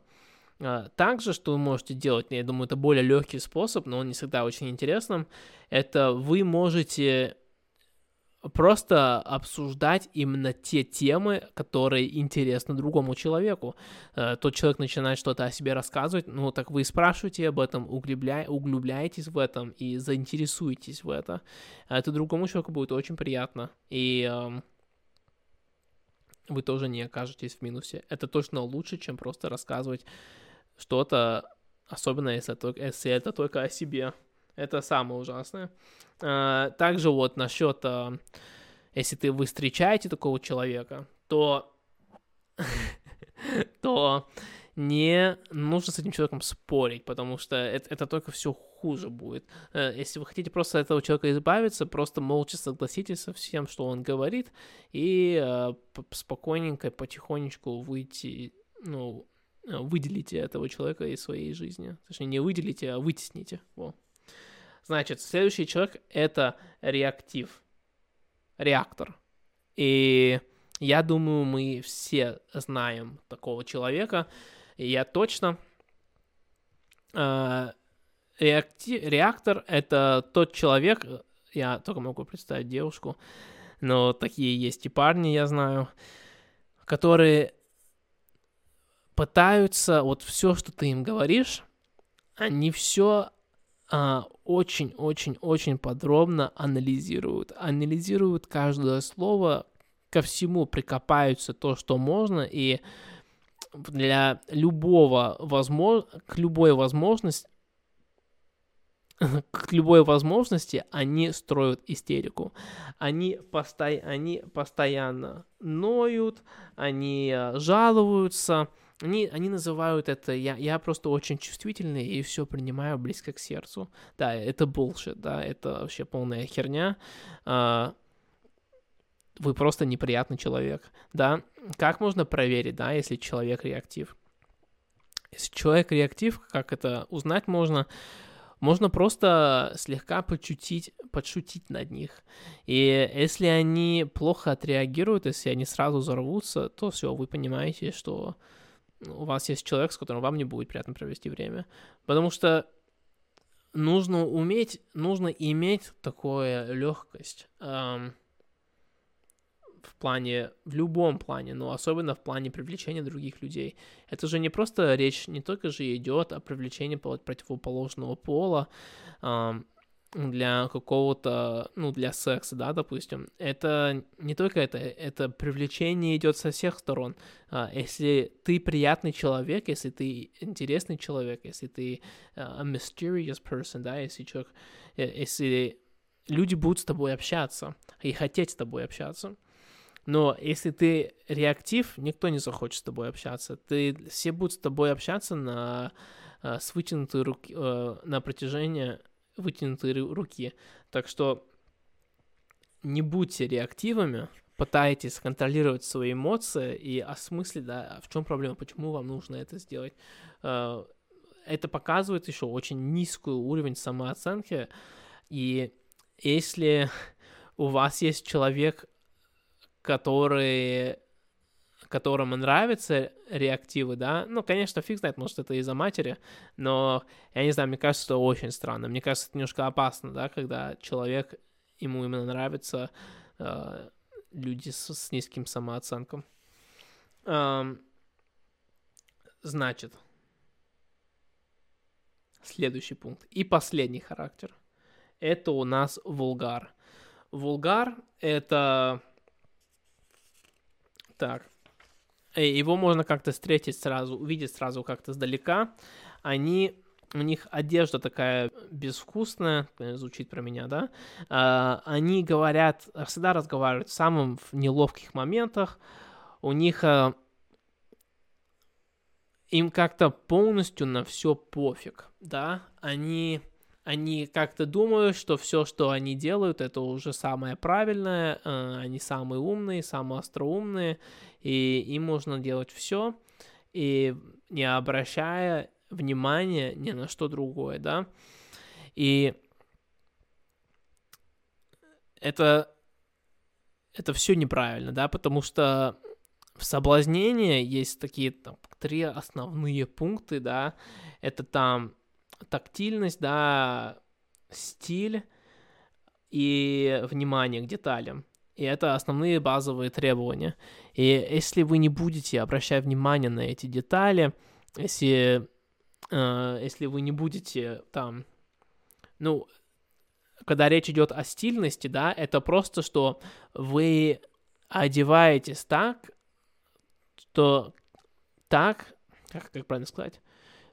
А, также, что вы можете делать, я думаю, это более легкий способ, но он не всегда очень интересным, это вы можете просто обсуждать именно те темы, которые интересны другому человеку. А, тот человек начинает что-то о себе рассказывать, ну так вы спрашиваете об этом, углубля... углубляетесь в этом и заинтересуетесь в это. А это другому человеку будет очень приятно. И эм, вы тоже не окажетесь в минусе. Это точно лучше, чем просто рассказывать что-то, особенно если, если это только о себе. Это самое ужасное. А, также вот насчет, а, если ты вы встречаете такого человека, то то не нужно с этим человеком спорить, потому что это, это только все хуже будет. Э, если вы хотите просто от этого человека избавиться, просто молча согласитесь со всем, что он говорит, и э, спокойненько, потихонечку выйти, ну, выделите этого человека из своей жизни. Точнее, не выделите, а вытесните. Во. Значит, следующий человек — это реактив. Реактор. И я думаю, мы все знаем такого человека. И я точно... Э, реакти... Реактор — это тот человек... Я только могу представить девушку, но такие есть и парни, я знаю, которые пытаются, вот все, что ты им говоришь, они все очень-очень-очень а, подробно анализируют. Анализируют каждое слово, ко всему прикопаются то, что можно, и для любого возможно, к любой возможности к любой возможности они строят истерику. Они, посто... они постоянно ноют, они а, жалуются, они, они называют это, я, я просто очень чувствительный и все принимаю близко к сердцу. Да, это bullshit, да, это вообще полная херня. А, вы просто неприятный человек, да. Как можно проверить, да, если человек реактив? Если человек реактив, как это узнать можно? Можно просто слегка подшутить, подшутить над них. И если они плохо отреагируют, если они сразу взорвутся, то все, вы понимаете, что у вас есть человек, с которым вам не будет приятно провести время. Потому что нужно уметь, нужно иметь такую легкость эм, в плане, в любом плане, но особенно в плане привлечения других людей. Это же не просто речь, не только же идет о привлечении противоположного пола, эм, для какого-то, ну, для секса, да, допустим, это не только это, это привлечение идет со всех сторон. А, если ты приятный человек, если ты интересный человек, если ты uh, a mysterious person, да, если человек, э, если люди будут с тобой общаться и хотеть с тобой общаться. Но если ты реактив, никто не захочет с тобой общаться. Ты, все будут с тобой общаться на, э, с вытянутой руки, э, на протяжении вытянутой руки. Так что не будьте реактивами, пытайтесь контролировать свои эмоции и осмыслить, да, в чем проблема, почему вам нужно это сделать. Э, это показывает еще очень низкий уровень самооценки. И если у вас есть человек, который которому нравятся реактивы, да, ну, конечно, фиг знает, может, это из-за матери, но, я не знаю, мне кажется, это очень странно, мне кажется, это немножко опасно, да, когда человек, ему именно нравятся э, люди с, с низким самооценком. Эм, значит, следующий пункт и последний характер. Это у нас вулгар. Вулгар — это так. Э, его можно как-то встретить сразу, увидеть сразу как-то сдалека. Они у них одежда такая безвкусная, звучит про меня, да, а, они говорят, всегда разговаривают в самых неловких моментах, у них а, им как-то полностью на все пофиг, да, они они как-то думают, что все, что они делают, это уже самое правильное, э, они самые умные, самые остроумные, и им можно делать все, и не обращая внимания ни на что другое, да. И это, это все неправильно, да, потому что в соблазнении есть такие там, три основные пункты, да, это там тактильность, да, стиль и внимание к деталям. И это основные базовые требования. И если вы не будете обращать внимание на эти детали, если, э, если вы не будете там, ну, когда речь идет о стильности, да, это просто, что вы одеваетесь так, что так, как, как правильно сказать,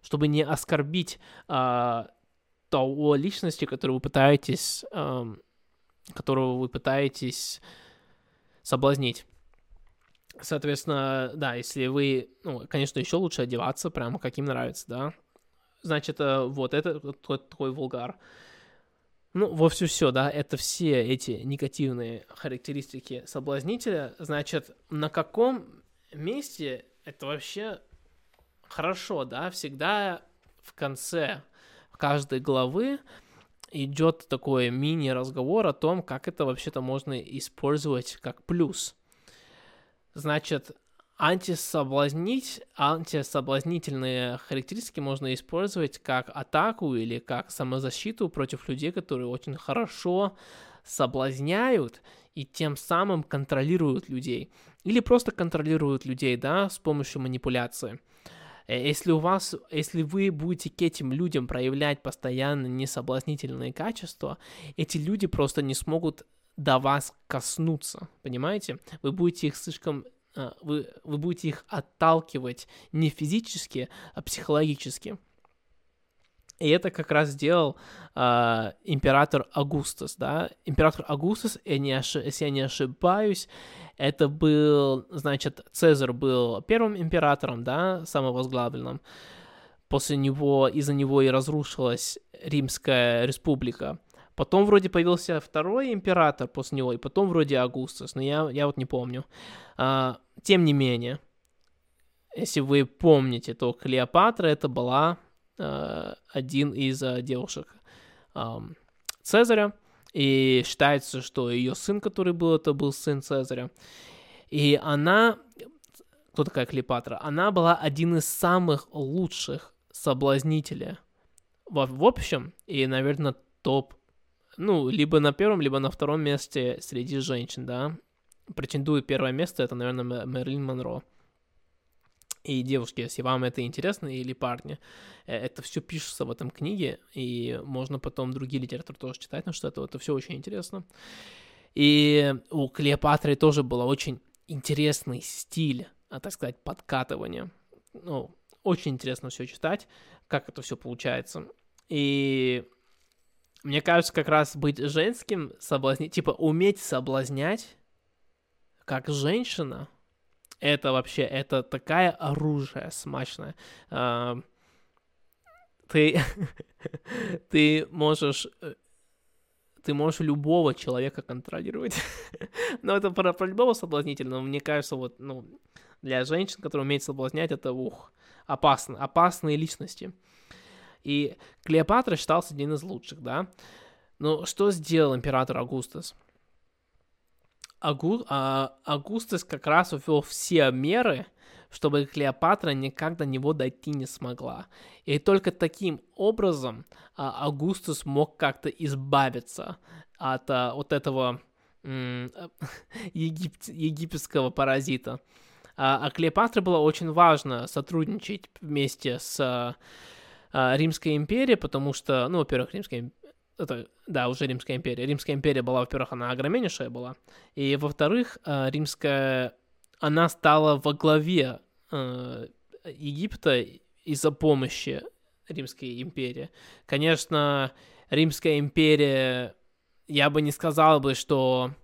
чтобы не оскорбить э, того личности, которую вы пытаетесь, э, которого вы пытаетесь соблазнить. Соответственно, да, если вы, ну, конечно, еще лучше одеваться прямо каким нравится, да. Значит, э, вот это такой вулгар. Ну, вовсе все, да, это все эти негативные характеристики соблазнителя. Значит, на каком месте это вообще хорошо, да, всегда в конце каждой главы идет такой мини-разговор о том, как это вообще-то можно использовать как плюс. Значит, антисоблазнить, антисоблазнительные характеристики можно использовать как атаку или как самозащиту против людей, которые очень хорошо соблазняют и тем самым контролируют людей. Или просто контролируют людей, да, с помощью манипуляции. Э, если у вас, если вы будете к этим людям проявлять постоянно несоблазнительные качества, эти люди просто не смогут до вас коснуться, понимаете? Вы будете их слишком э, вы, вы будете их отталкивать не физически, а психологически. И это как раз сделал э, император Августус, да. Император ошиб... если я не ошибаюсь, это был, значит, Цезарь был первым императором, да, самовозглавленным. После него, из-за него и разрушилась Римская республика. Потом вроде появился второй император после него, и потом вроде Августус, но я, я вот не помню. А, тем не менее, если вы помните, то Клеопатра это была один из а, девушек Цезаря, и считается, что ее сын, который был, это был сын Цезаря. И она, кто такая Клеопатра? Она была один из самых лучших соблазнителей в, в общем, и, наверное, топ, ну, либо на первом, либо на втором месте среди женщин, да. Претендует первое место, это, наверное, Мерлин Монро. И девушки, если вам это интересно, или парни, э, это все пишется в этом книге, и можно потом другие литературы тоже читать, но что это, это все очень интересно. И у Клеопатры тоже был очень интересный стиль, а, так сказать, подкатывания. Ну, очень интересно все читать, как это все получается. И мне кажется, как раз быть женским, соблазнить, типа уметь соблазнять, как женщина, это вообще, это такая оружие смачное. А, ты, ты можешь э, ты можешь любого человека контролировать. но это про, про любого соблазнителя, мне кажется, вот, ну, для женщин, которые умеют соблазнять, это, ух, опасно, опасные личности. И Клеопатра считался одним из лучших, да. Но что сделал император Августус? Агу... А, Августус как раз ввел все меры, чтобы Клеопатра никак до него дойти не смогла. И только таким образом а, Августус мог как-то избавиться от а, вот этого м- егип... египетского паразита. А, а Клеопатре было очень важно сотрудничать вместе с а, Римской империей, потому что, ну, во-первых, Римская это, да, уже Римская империя. Римская империя была, во-первых, она огромнейшая была, и, во-вторых, а, Римская, она стала во главе э, Египта из-за помощи Римской империи. Конечно, Римская империя, я бы не сказал бы, что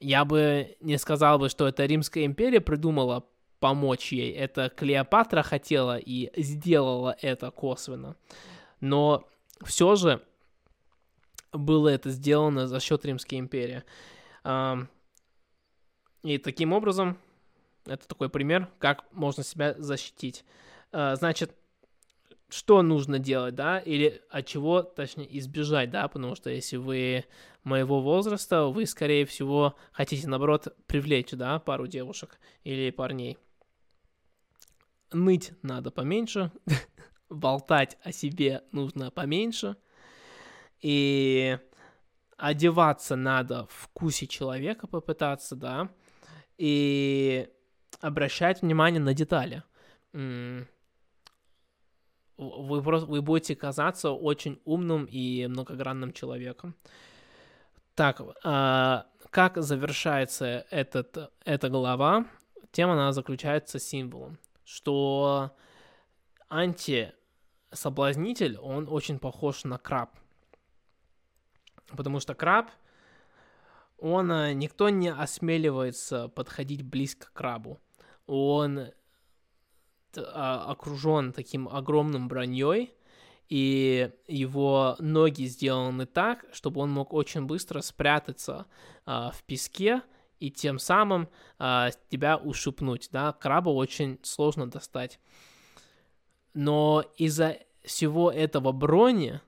я бы не сказал бы, что это Римская империя придумала помочь ей. Это Клеопатра хотела и сделала это косвенно. Но все же было это сделано за счет Римской империи. И таким образом, это такой пример, как можно себя защитить. А, значит, что нужно делать, да, или от чего, точнее, избежать, да, потому что если вы моего возраста, вы, скорее всего, хотите, наоборот, привлечь, да, пару девушек или парней. Ныть надо поменьше, болтать о себе нужно поменьше, и одеваться надо в вкусе человека попытаться, да, и обращать внимание на детали вы, просто, вы будете казаться очень умным и многогранным человеком. Так, э, как завершается этот, эта глава? Тема, она заключается символом, что антисоблазнитель, он очень похож на краб. Потому что краб, он, э, никто не осмеливается подходить близко к крабу. Он а, окружен таким огромным броней, и его ноги сделаны так, чтобы он мог очень быстро спрятаться а, в песке и тем самым а, тебя ушипнуть, да, краба очень сложно достать. Но из-за всего этого брони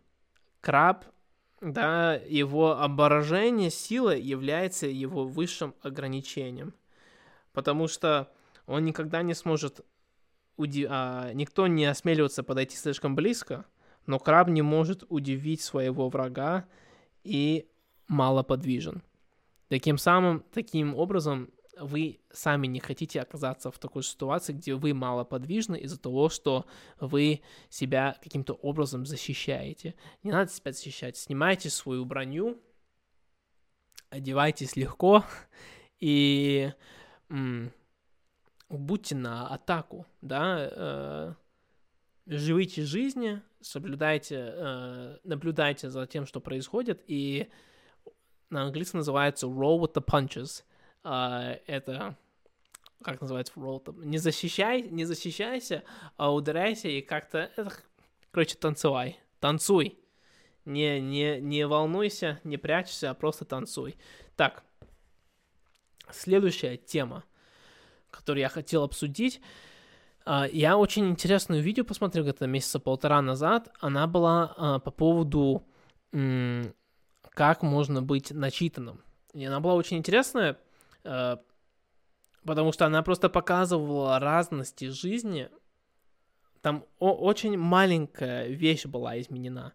краб, да, его оборожение силы является его высшим ограничением, потому что он никогда не сможет уди... а, никто не осмеливается подойти слишком близко, но краб не может удивить своего врага и мало подвижен. Таким самым, таким образом, вы сами не хотите оказаться в такой ситуации, где вы мало подвижны из-за того, что вы себя каким-то образом защищаете. Не надо себя защищать. Снимайте свою броню, одевайтесь легко и м- будьте на атаку, да, э, живите жизни, соблюдайте, э, наблюдайте за тем, что происходит, и на английском называется roll with the punches. Э, это как называется roll the... Не защищай, не защищайся, а ударяйся и как-то, это, короче, танцевай, танцуй. Не, не, не волнуйся, не прячься, а просто танцуй. Так, следующая тема который я хотел обсудить. А, я очень интересную видео посмотрел где-то месяца полтора назад. Она была а, по поводу, как можно быть начитанным. И она была очень интересная, а, потому что она просто показывала разности жизни. Там очень маленькая вещь была изменена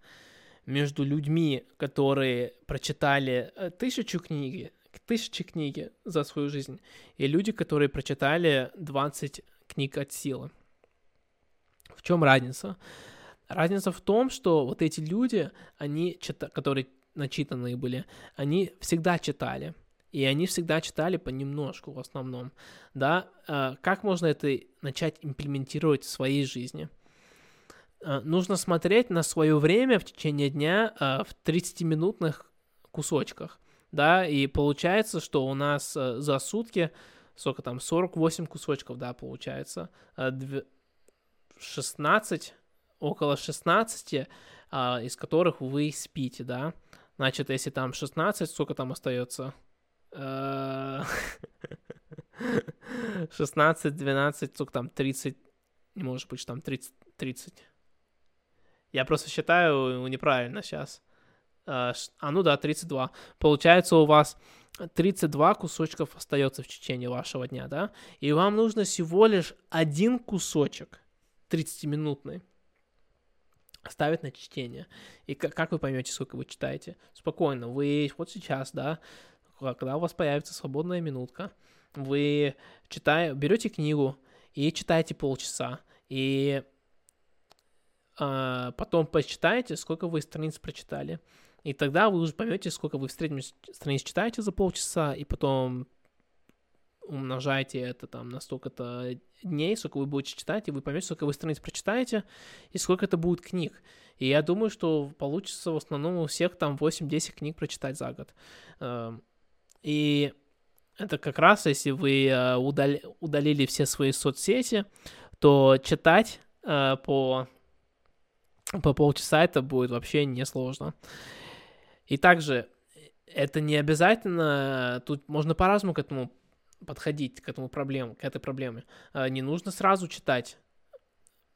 между людьми, которые прочитали э, тысячу книги тысячи книги за свою жизнь, и люди, которые прочитали 20 книг от силы. В чем разница? Разница в том, что вот эти люди, они, которые начитанные были, они всегда читали. И они всегда читали понемножку в основном. Да, а, как можно это начать имплементировать в своей жизни? э, нужно смотреть на свое время в течение дня э, в 30-минутных кусочках, да, и получается, что у нас за сутки, сколько там, 48 кусочков, да, получается, 16, около 16, из которых вы спите, да, значит, если там 16, сколько там остается? 16, 12, сколько там, 30, не может быть, там 30, 30. Я просто считаю неправильно сейчас. А, а, ну да, 32. Получается, у вас 32 кусочков остается в течение вашего дня, да? И вам нужно всего лишь один кусочек 30-минутный ставить на чтение. И как, как вы поймете, сколько вы читаете? Спокойно, вы вот сейчас, да, когда у вас появится свободная минутка, вы читаете, берете книгу и читаете полчаса, и э, потом посчитаете, сколько вы страниц прочитали. И тогда вы уже поймете, сколько вы в среднем страниц читаете за полчаса, и потом умножаете это там на столько-то дней, сколько вы будете читать, и вы поймете, сколько вы страниц прочитаете, и сколько это будет книг. И я думаю, что получится в основном у всех там 8-10 книг прочитать за год. И это как раз, если вы э, удали, удалили все свои соцсети, то читать э, по, по полчаса это будет вообще несложно. И также это не обязательно, тут можно по-разному к этому подходить, к этому проблему, к этой проблеме. Э, не нужно сразу читать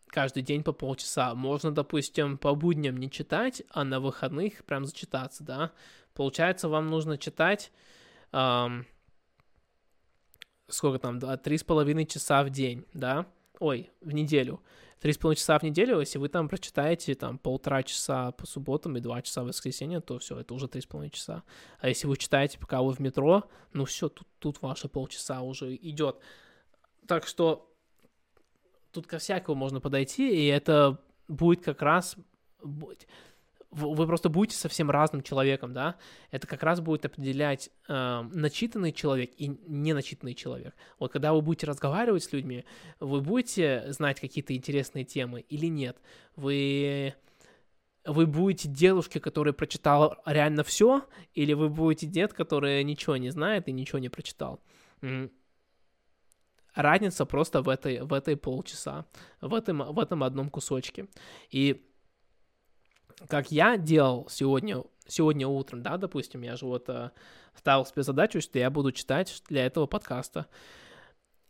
каждый день по полчаса. Можно, допустим, по будням не читать, а на выходных прям зачитаться, да. Получается, вам нужно читать эм, сколько там, три с половиной часа в день, да, ой, в неделю. Три с половиной часа в неделю, если вы там прочитаете там полтора часа по субботам и два часа в воскресенье, то все, это уже три с половиной часа. А если вы читаете, пока вы в метро, ну все, тут, тут ваши полчаса уже идет. Так что тут ко всякому можно подойти, и это будет как раз вы просто будете совсем разным человеком, да, это как раз будет определять э, начитанный человек и неначитанный человек. Вот когда вы будете разговаривать с людьми, вы будете знать какие-то интересные темы или нет? Вы вы будете девушке, которая прочитала реально все, или вы будете дед, который ничего не знает и ничего не прочитал? Разница просто в этой, в этой полчаса, в этом, в этом одном кусочке. И как я делал сегодня, сегодня утром, да, допустим, я же вот э, ставил себе задачу, что я буду читать для этого подкаста.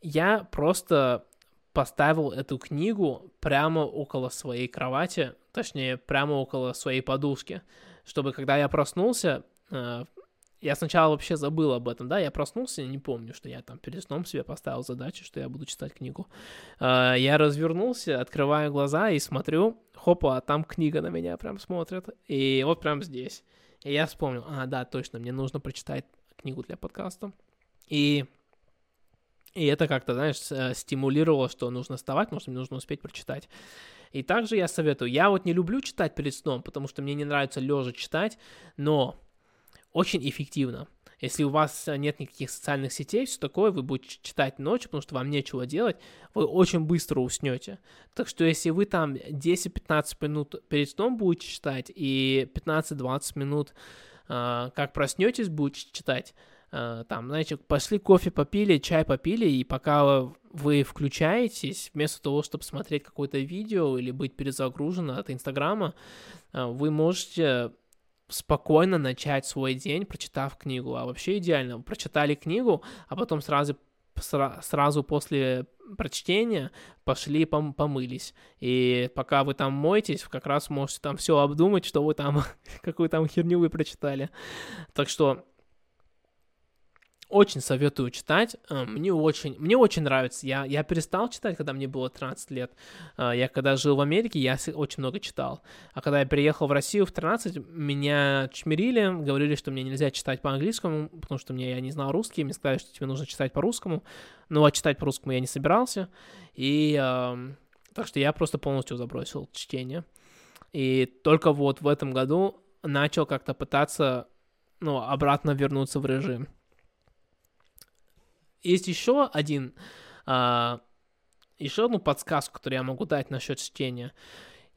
Я просто поставил эту книгу прямо около своей кровати, точнее, прямо около своей подушки, чтобы когда я проснулся, э, я сначала вообще забыл об этом, да, я проснулся, не помню, что я там перед сном себе поставил задачу, что я буду читать книгу. Э, я развернулся, открываю глаза и смотрю, хопа, а там книга на меня прям смотрит, и вот прям здесь. И я вспомнил, а, да, точно, мне нужно прочитать книгу для подкаста. И, и это как-то, знаешь, э, стимулировало, что нужно вставать, потому что мне нужно успеть прочитать. И также я советую, я вот не люблю читать перед сном, потому что мне не нравится лежа читать, но очень эффективно. Если у вас нет никаких социальных сетей, все такое, вы будете читать ночью, потому что вам нечего делать, вы очень быстро уснете. Так что если вы там 10-15 минут перед сном будете читать и 15-20 минут э, как проснетесь будете читать, э, там, знаете, пошли кофе попили, чай попили, и пока вы включаетесь, вместо того, чтобы смотреть какое-то видео или быть перезагружено от Инстаграма, э, вы можете спокойно начать свой день, прочитав книгу. А вообще идеально. Прочитали книгу, а потом сразу, сразу после прочтения пошли пом помылись. И пока вы там моетесь, как раз можете там все обдумать, что вы там, какую там херню вы прочитали. Так что очень советую читать. Э, мне очень, мне очень нравится. Я, я перестал читать, когда мне было 13 лет. Э, я когда жил в Америке, я очень много читал. А когда я приехал в Россию в 13, меня чмирили, говорили, что мне нельзя читать по-английскому, потому что мне я не знал русский. Мне сказали, что тебе нужно читать по-русскому. Но а читать по-русскому я не собирался. И э, так что я просто полностью забросил чтение. И только вот в этом году начал как-то пытаться ну, обратно вернуться в режим. Есть еще один, а, еще одну подсказку, которую я могу дать насчет чтения.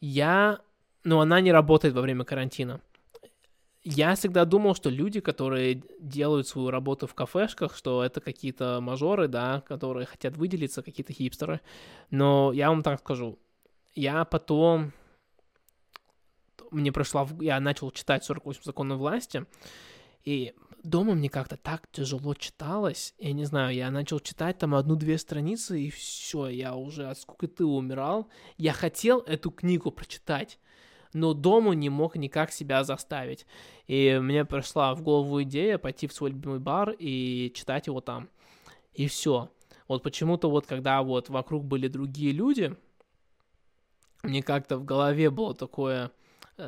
я... Ну, она не работает во время карантина. Я всегда думал, что люди, которые делают свою работу в кафешках, что это какие-то мажоры, да, которые хотят выделиться, какие-то хипстеры. Но я вам так скажу, я потом... Мне пришла... Я начал читать 48 законов власти, и дома мне как-то так тяжело читалось. Я не знаю, я начал читать там одну-две страницы, и все, я уже от скукоты умирал. Я хотел эту книгу прочитать, но дома не мог никак себя заставить. И мне пришла в голову идея пойти в свой любимый бар и читать его там. И все. Вот почему-то вот когда вот вокруг были другие люди, мне как-то в голове было такое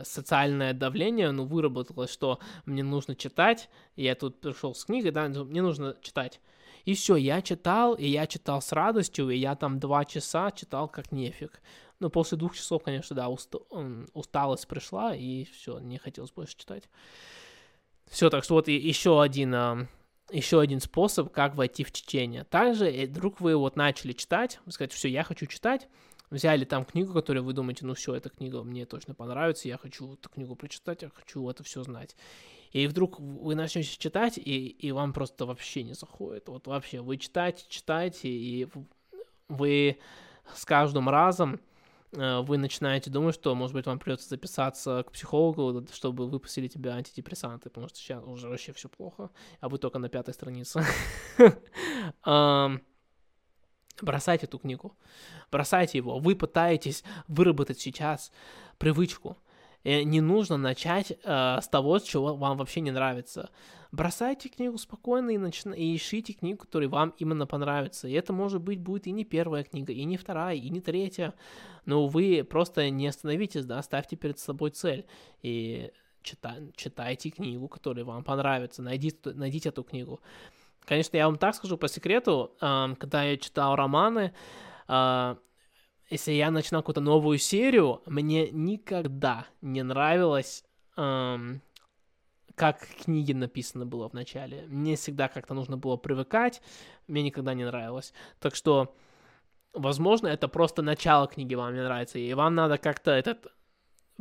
социальное давление, ну, выработалось, что мне нужно читать, я тут пришел с книгой, да, мне нужно читать. И все, я читал, и я читал с радостью, и я там два часа читал как нефиг. Ну, после двух часов, конечно, да, уст... усталость пришла, и все, не хотелось больше читать. Все, так что вот еще один, а, еще один способ, как войти в чтение. Также, э, вдруг вы вот начали читать, сказать, все, я хочу читать, взяли там книгу, которую вы думаете, ну все, эта книга мне точно понравится, я хочу эту книгу прочитать, я хочу это все знать. И вдруг вы начнете читать, и, и вам просто вообще не заходит. Вот вообще, вы читаете, читаете, и вы с каждым разом э, вы начинаете думать, что, может быть, вам придется записаться к психологу, чтобы выпустили тебя антидепрессанты, потому что сейчас уже вообще все плохо, а вы только на пятой странице. Бросайте эту книгу. Бросайте его. Вы пытаетесь выработать сейчас привычку. И не нужно начать э, с того, чего вам вообще не нравится. Бросайте книгу спокойно и, начи... и ищите книгу, которая вам именно понравится. И это, может быть, будет и не первая книга, и не вторая, и не третья. Но вы просто не остановитесь, да, ставьте перед собой цель. И чита... читайте книгу, которая вам понравится. Найдите, найдите эту книгу. Конечно, я вам так скажу по секрету, когда я читал романы, а, если я начинал какую-то новую серию, мне никогда не нравилось, как книги написано было в начале. Мне всегда как-то нужно было привыкать, мне никогда не нравилось. Так что, возможно, это просто начало книги вам не нравится, и вам надо как-то этот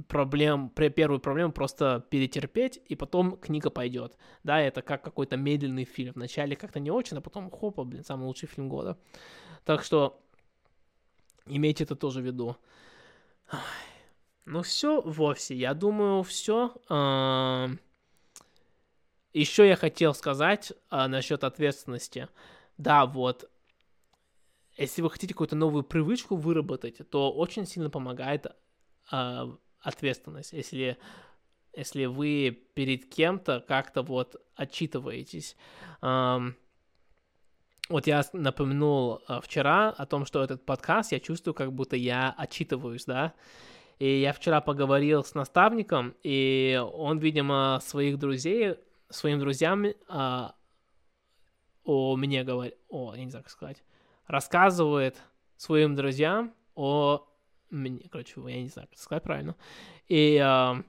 проблем, первую проблему просто перетерпеть, и потом книга пойдет. Да, это как какой-то медленный фильм. Вначале как-то не очень, а потом хопа, блин, самый лучший фильм года. Так что имейте это тоже в виду. Ну все, вовсе, я думаю, все. Еще я хотел сказать а, насчет ответственности. Да, вот, если вы хотите какую-то новую привычку выработать, то очень сильно помогает а, ответственность, если, если вы перед кем-то как-то вот отчитываетесь. Um, вот я напомянул uh, вчера о том, что этот подкаст, я чувствую, как будто я отчитываюсь, да, и я вчера поговорил с наставником, и он, видимо, своих друзей, своим друзьям uh, о мне говорит, о, я не знаю, как сказать, рассказывает своим друзьям о мне, короче, я не знаю, как сказать правильно. И, э,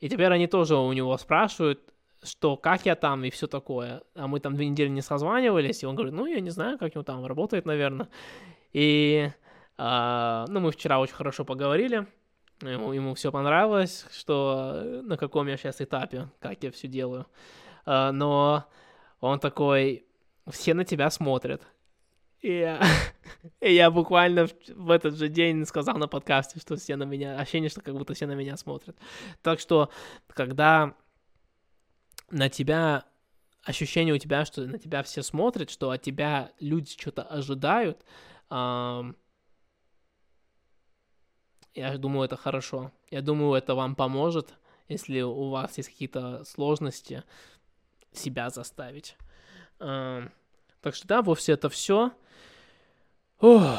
и теперь они тоже у него спрашивают, что как я там и все такое. А мы там две недели не созванивались, и он говорит, ну, я не знаю, как он там работает, наверное. И, э, ну, мы вчера очень хорошо поговорили, ему, ему все понравилось, что на каком я сейчас этапе, как я все делаю. Э, но он такой, все на тебя смотрят. И я, и я буквально в, в этот же день сказал на подкасте, что все на меня, ощущение, что как будто все на меня смотрят. Так что, когда на тебя, ощущение у тебя, что на тебя все смотрят, что от тебя люди что-то ожидают, эм, я думаю, это хорошо. Я думаю, это вам поможет, если у вас есть какие-то сложности, себя заставить. Эм, так что да, вовсе это все. Ох.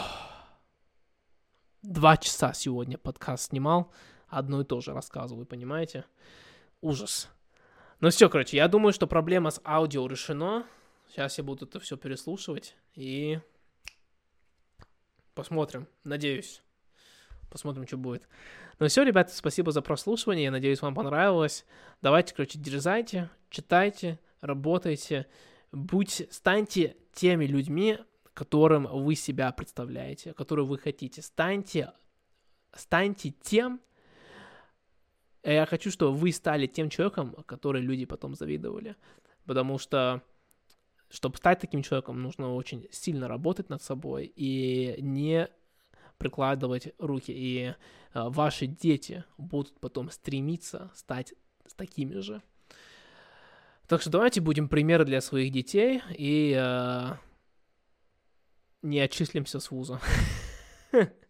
Два часа сегодня подкаст снимал, одно и то же рассказываю, понимаете? Ужас. Ну все, короче, я думаю, что проблема с аудио решена. Сейчас я буду это все переслушивать и посмотрим. Надеюсь. Посмотрим, что будет. Ну все, ребята, спасибо за прослушивание. Я надеюсь, вам понравилось. Давайте, короче, дерзайте, читайте, работайте. Будь, станьте теми людьми, которым вы себя представляете, которую вы хотите. Станьте станьте тем, я хочу, чтобы вы стали тем человеком, который люди потом завидовали. Потому что, чтобы стать таким человеком, нужно очень сильно работать над собой и не прикладывать руки. И э, ваши дети будут потом стремиться стать такими же. Так что давайте будем примеры для своих детей и э, не отчислимся с вуза.